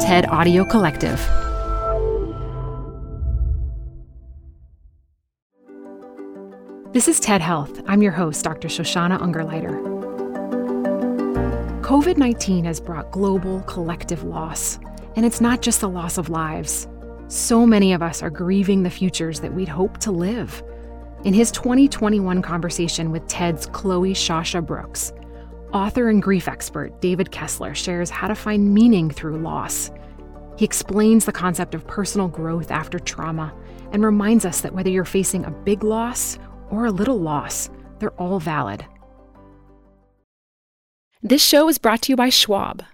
TED Audio Collective. This is TED Health. I'm your host, Dr. Shoshana Ungerleider. COVID 19 has brought global collective loss, and it's not just the loss of lives. So many of us are grieving the futures that we'd hoped to live. In his 2021 conversation with TED's Cloe Shasha Brooks, author and grief expert David Kessler shares how to find meaning through loss. He explains the concept of personal growth after trauma and reminds us that whether you're facing a big loss or a little loss, they're all valid. This show is brought to you by Schwab.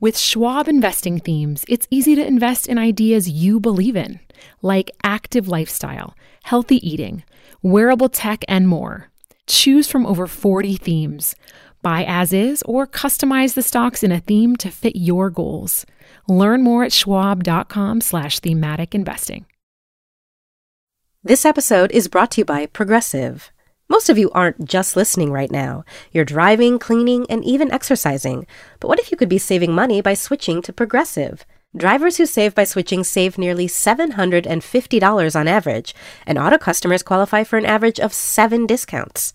With Schwab investing themes, it's easy to invest in ideas you believe in, like active lifestyle, healthy eating, wearable tech, and more. Choose from over 40 themes. Buy as is or customize the stocks in a theme to fit your goals. Learn more at schwab.com slash thematic investing. This episode is brought to you by Progressive. Most of you aren't just listening right now. You're driving, cleaning, and even exercising. But what if you could be saving money by switching to Progressive? Drivers who save by switching save nearly $750 on average, and auto customers qualify for an average of seven discounts.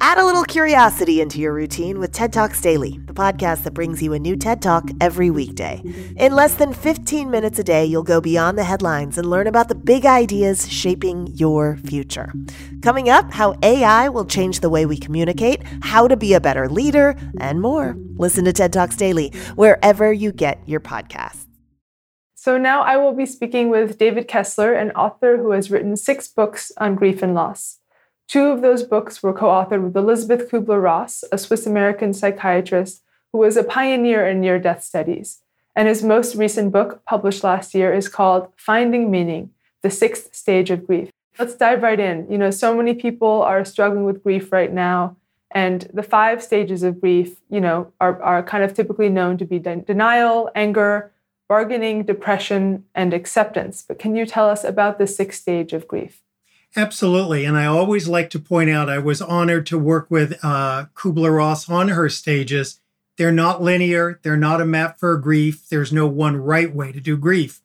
Add a little curiosity into your routine with TED Talks Daily, the podcast that brings you a new TED Talk every weekday. In less than 15 minutes a day, you'll go beyond the headlines and learn about the big ideas shaping your future. Coming up, how AI will change the way we communicate, how to be a better leader, and more. Listen to TED Talks Daily wherever you get your podcasts. So now I will be speaking with David Kessler, an author who has written six books on grief and loss. Two of those books were co authored with Elizabeth Kubler Ross, a Swiss American psychiatrist who was a pioneer in near death studies. And his most recent book, published last year, is called Finding Meaning The Sixth Stage of Grief. Let's dive right in. You know, so many people are struggling with grief right now. And the five stages of grief, you know, are, are kind of typically known to be de- denial, anger, bargaining, depression, and acceptance. But can you tell us about the sixth stage of grief? Absolutely. And I always like to point out I was honored to work with uh, Kubler Ross on her stages. They're not linear, they're not a map for grief. There's no one right way to do grief.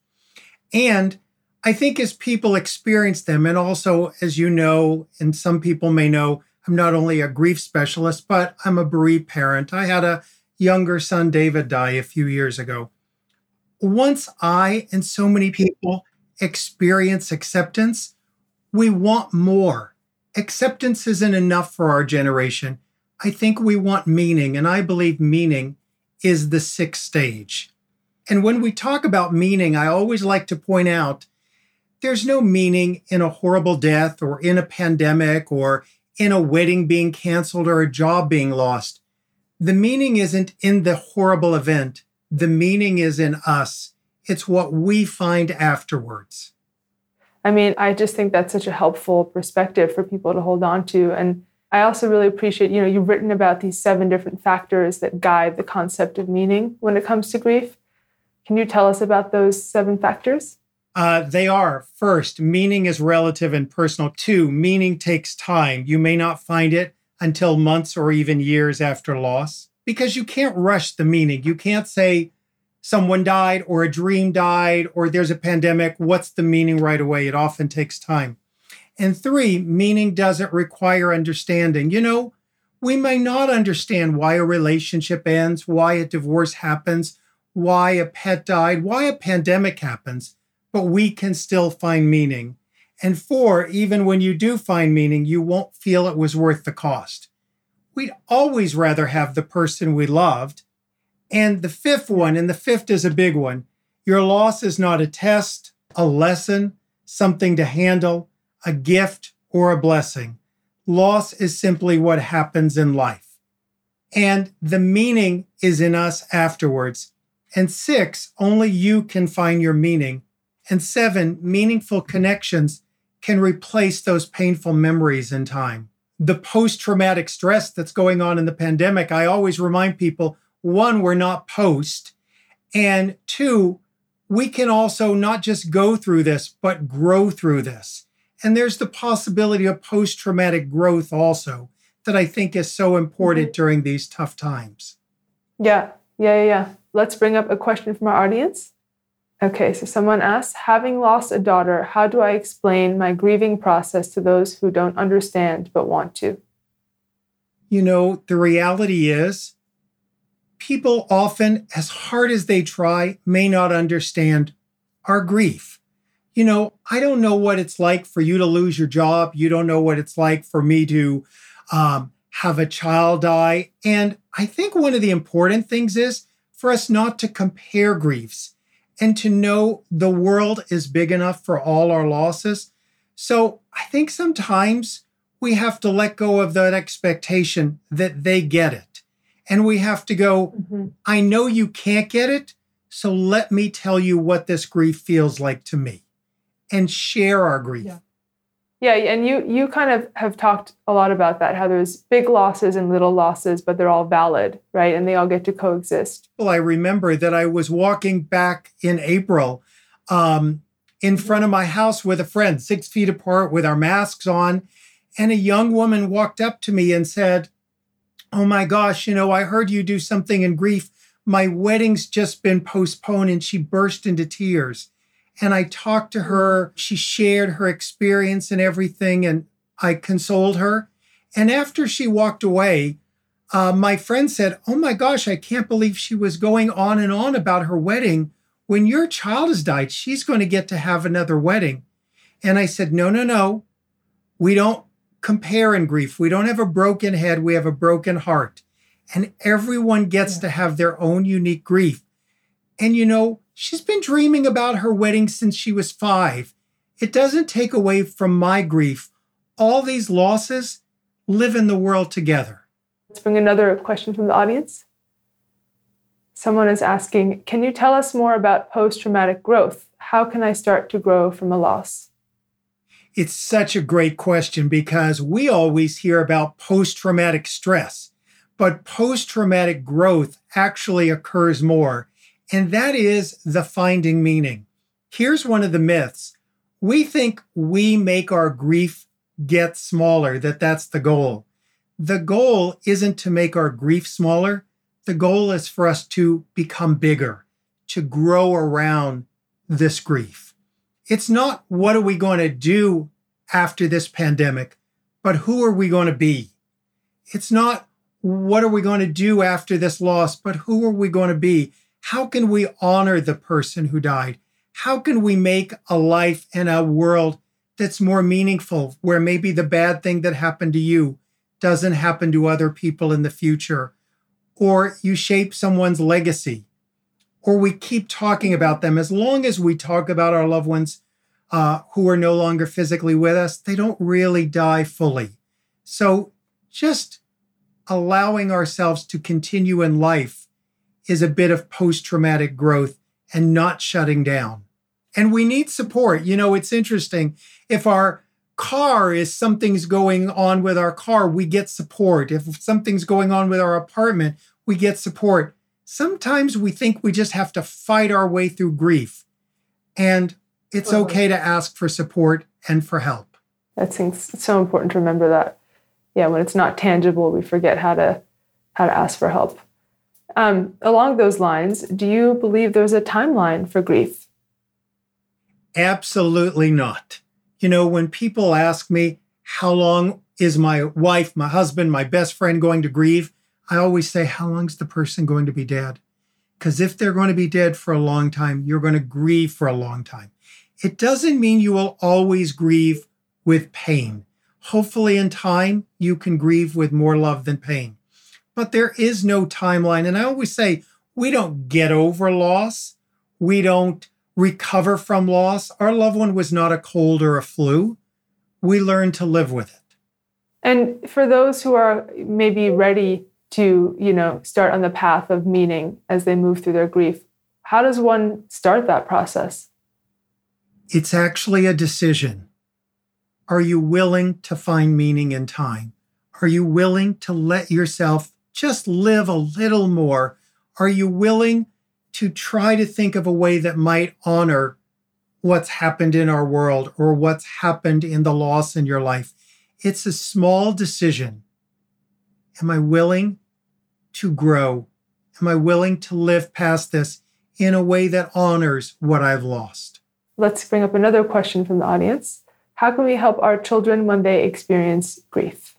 And I think as people experience them, and also as you know, and some people may know, I'm not only a grief specialist, but I'm a bereaved parent. I had a younger son, David, die a few years ago. Once I and so many people experience acceptance, we want more. Acceptance isn't enough for our generation. I think we want meaning, and I believe meaning is the sixth stage. And when we talk about meaning, I always like to point out there's no meaning in a horrible death or in a pandemic or in a wedding being canceled or a job being lost. The meaning isn't in the horrible event, the meaning is in us. It's what we find afterwards. I mean, I just think that's such a helpful perspective for people to hold on to. And I also really appreciate, you know, you've written about these seven different factors that guide the concept of meaning when it comes to grief. Can you tell us about those seven factors? Uh, they are first, meaning is relative and personal. Two, meaning takes time. You may not find it until months or even years after loss because you can't rush the meaning. You can't say, someone died or a dream died or there's a pandemic, what's the meaning right away? It often takes time. And three, meaning doesn't require understanding. You know, we may not understand why a relationship ends, why a divorce happens, why a pet died, why a pandemic happens, but we can still find meaning. And four, even when you do find meaning, you won't feel it was worth the cost. We'd always rather have the person we loved. And the fifth one, and the fifth is a big one your loss is not a test, a lesson, something to handle, a gift, or a blessing. Loss is simply what happens in life. And the meaning is in us afterwards. And six, only you can find your meaning. And seven, meaningful connections can replace those painful memories in time. The post traumatic stress that's going on in the pandemic, I always remind people one, we're not post. And two, we can also not just go through this, but grow through this. And there's the possibility of post traumatic growth also that I think is so important mm-hmm. during these tough times. Yeah, yeah, yeah. Let's bring up a question from our audience. Okay, so someone asks Having lost a daughter, how do I explain my grieving process to those who don't understand but want to? You know, the reality is people often, as hard as they try, may not understand our grief. You know, I don't know what it's like for you to lose your job. You don't know what it's like for me to um, have a child die. And I think one of the important things is for us not to compare griefs and to know the world is big enough for all our losses. So I think sometimes we have to let go of that expectation that they get it. And we have to go, mm-hmm. I know you can't get it. So let me tell you what this grief feels like to me and share our grief. Yeah. Yeah, and you you kind of have talked a lot about that how there's big losses and little losses but they're all valid, right? And they all get to coexist. Well, I remember that I was walking back in April um, in front of my house with a friend, 6 feet apart with our masks on, and a young woman walked up to me and said, "Oh my gosh, you know, I heard you do something in grief. My wedding's just been postponed." And she burst into tears. And I talked to her. She shared her experience and everything, and I consoled her. And after she walked away, uh, my friend said, Oh my gosh, I can't believe she was going on and on about her wedding. When your child has died, she's going to get to have another wedding. And I said, No, no, no. We don't compare in grief. We don't have a broken head, we have a broken heart. And everyone gets yeah. to have their own unique grief. And you know, She's been dreaming about her wedding since she was five. It doesn't take away from my grief. All these losses live in the world together. Let's bring another question from the audience. Someone is asking Can you tell us more about post traumatic growth? How can I start to grow from a loss? It's such a great question because we always hear about post traumatic stress, but post traumatic growth actually occurs more and that is the finding meaning. Here's one of the myths we think we make our grief get smaller, that that's the goal. The goal isn't to make our grief smaller. The goal is for us to become bigger, to grow around this grief. It's not what are we going to do after this pandemic, but who are we going to be? It's not what are we going to do after this loss, but who are we going to be? How can we honor the person who died? How can we make a life and a world that's more meaningful, where maybe the bad thing that happened to you doesn't happen to other people in the future? Or you shape someone's legacy, or we keep talking about them. As long as we talk about our loved ones uh, who are no longer physically with us, they don't really die fully. So just allowing ourselves to continue in life is a bit of post traumatic growth and not shutting down. And we need support. You know, it's interesting. If our car is something's going on with our car, we get support. If something's going on with our apartment, we get support. Sometimes we think we just have to fight our way through grief. And it's okay to ask for support and for help. That's so important to remember that. Yeah, when it's not tangible, we forget how to how to ask for help. Um, along those lines, do you believe there's a timeline for grief? Absolutely not. You know, when people ask me, how long is my wife, my husband, my best friend going to grieve? I always say, how long is the person going to be dead? Because if they're going to be dead for a long time, you're going to grieve for a long time. It doesn't mean you will always grieve with pain. Hopefully, in time, you can grieve with more love than pain. But there is no timeline. And I always say, we don't get over loss. We don't recover from loss. Our loved one was not a cold or a flu. We learn to live with it. And for those who are maybe ready to, you know, start on the path of meaning as they move through their grief, how does one start that process? It's actually a decision. Are you willing to find meaning in time? Are you willing to let yourself just live a little more? Are you willing to try to think of a way that might honor what's happened in our world or what's happened in the loss in your life? It's a small decision. Am I willing to grow? Am I willing to live past this in a way that honors what I've lost? Let's bring up another question from the audience. How can we help our children when they experience grief?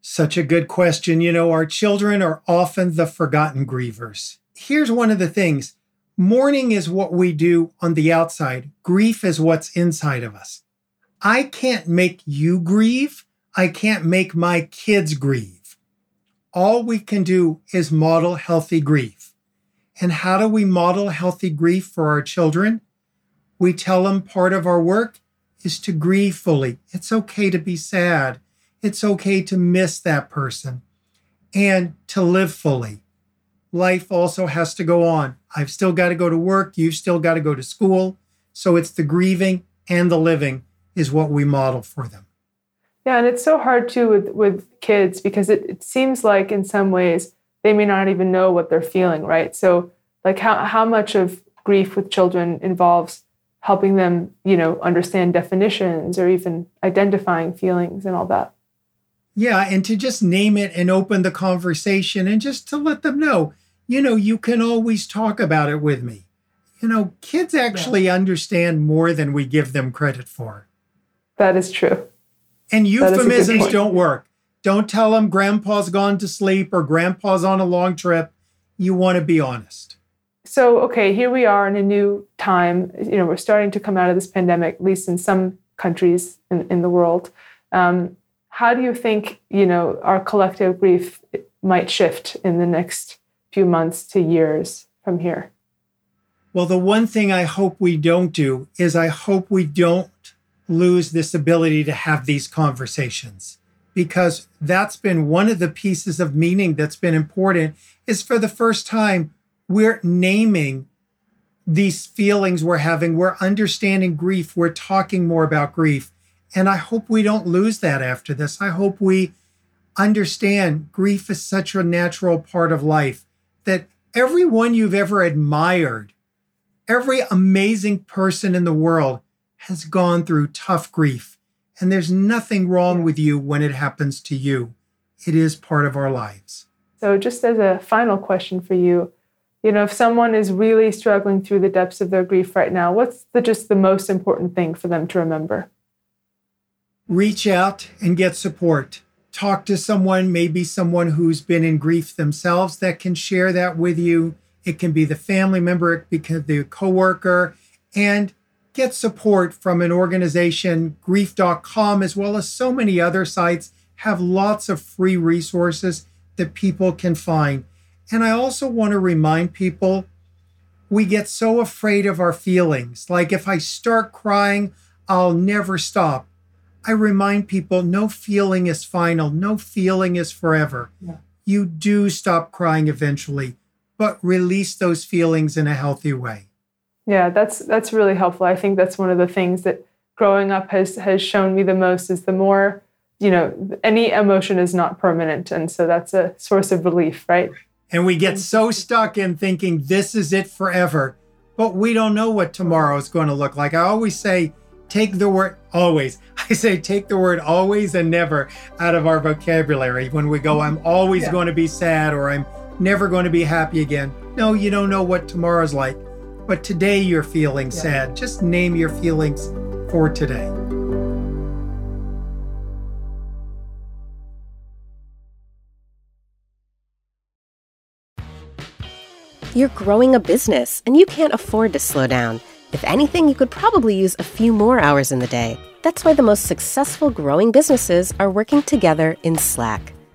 Such a good question. You know, our children are often the forgotten grievers. Here's one of the things mourning is what we do on the outside, grief is what's inside of us. I can't make you grieve. I can't make my kids grieve. All we can do is model healthy grief. And how do we model healthy grief for our children? We tell them part of our work is to grieve fully. It's okay to be sad. It's okay to miss that person and to live fully. Life also has to go on. I've still got to go to work. You've still got to go to school. So it's the grieving and the living is what we model for them. Yeah, and it's so hard too with, with kids because it, it seems like in some ways they may not even know what they're feeling, right? So like how, how much of grief with children involves helping them, you know, understand definitions or even identifying feelings and all that. Yeah, and to just name it and open the conversation and just to let them know, you know, you can always talk about it with me. You know, kids actually yeah. understand more than we give them credit for. That is true. And euphemisms don't work. Don't tell them grandpa's gone to sleep or grandpa's on a long trip. You want to be honest. So, okay, here we are in a new time. You know, we're starting to come out of this pandemic, at least in some countries in, in the world. Um, how do you think, you know, our collective grief might shift in the next few months to years from here? Well, the one thing I hope we don't do is I hope we don't lose this ability to have these conversations. Because that's been one of the pieces of meaning that's been important is for the first time we're naming these feelings we're having we're understanding grief we're talking more about grief. And i hope we don't lose that after this. I hope we understand grief is such a natural part of life that everyone you've ever admired every amazing person in the world has gone through tough grief, and there's nothing wrong with you when it happens to you. It is part of our lives. So, just as a final question for you, you know, if someone is really struggling through the depths of their grief right now, what's the just the most important thing for them to remember? Reach out and get support. Talk to someone, maybe someone who's been in grief themselves that can share that with you. It can be the family member, it can be the coworker, and get support from an organization, grief.com, as well as so many other sites, have lots of free resources that people can find. And I also want to remind people we get so afraid of our feelings. Like if I start crying, I'll never stop. I remind people no feeling is final, no feeling is forever. Yeah. You do stop crying eventually, but release those feelings in a healthy way. Yeah, that's that's really helpful. I think that's one of the things that growing up has has shown me the most is the more, you know, any emotion is not permanent and so that's a source of relief, right? And we get so stuck in thinking this is it forever, but we don't know what tomorrow is going to look like. I always say take the word always. I say take the word always and never out of our vocabulary when we go mm-hmm. I'm always yeah. going to be sad or I'm never going to be happy again. No, you don't know what tomorrow's like. But today you're feeling yeah. sad. Just name your feelings for today. You're growing a business and you can't afford to slow down. If anything, you could probably use a few more hours in the day. That's why the most successful growing businesses are working together in Slack.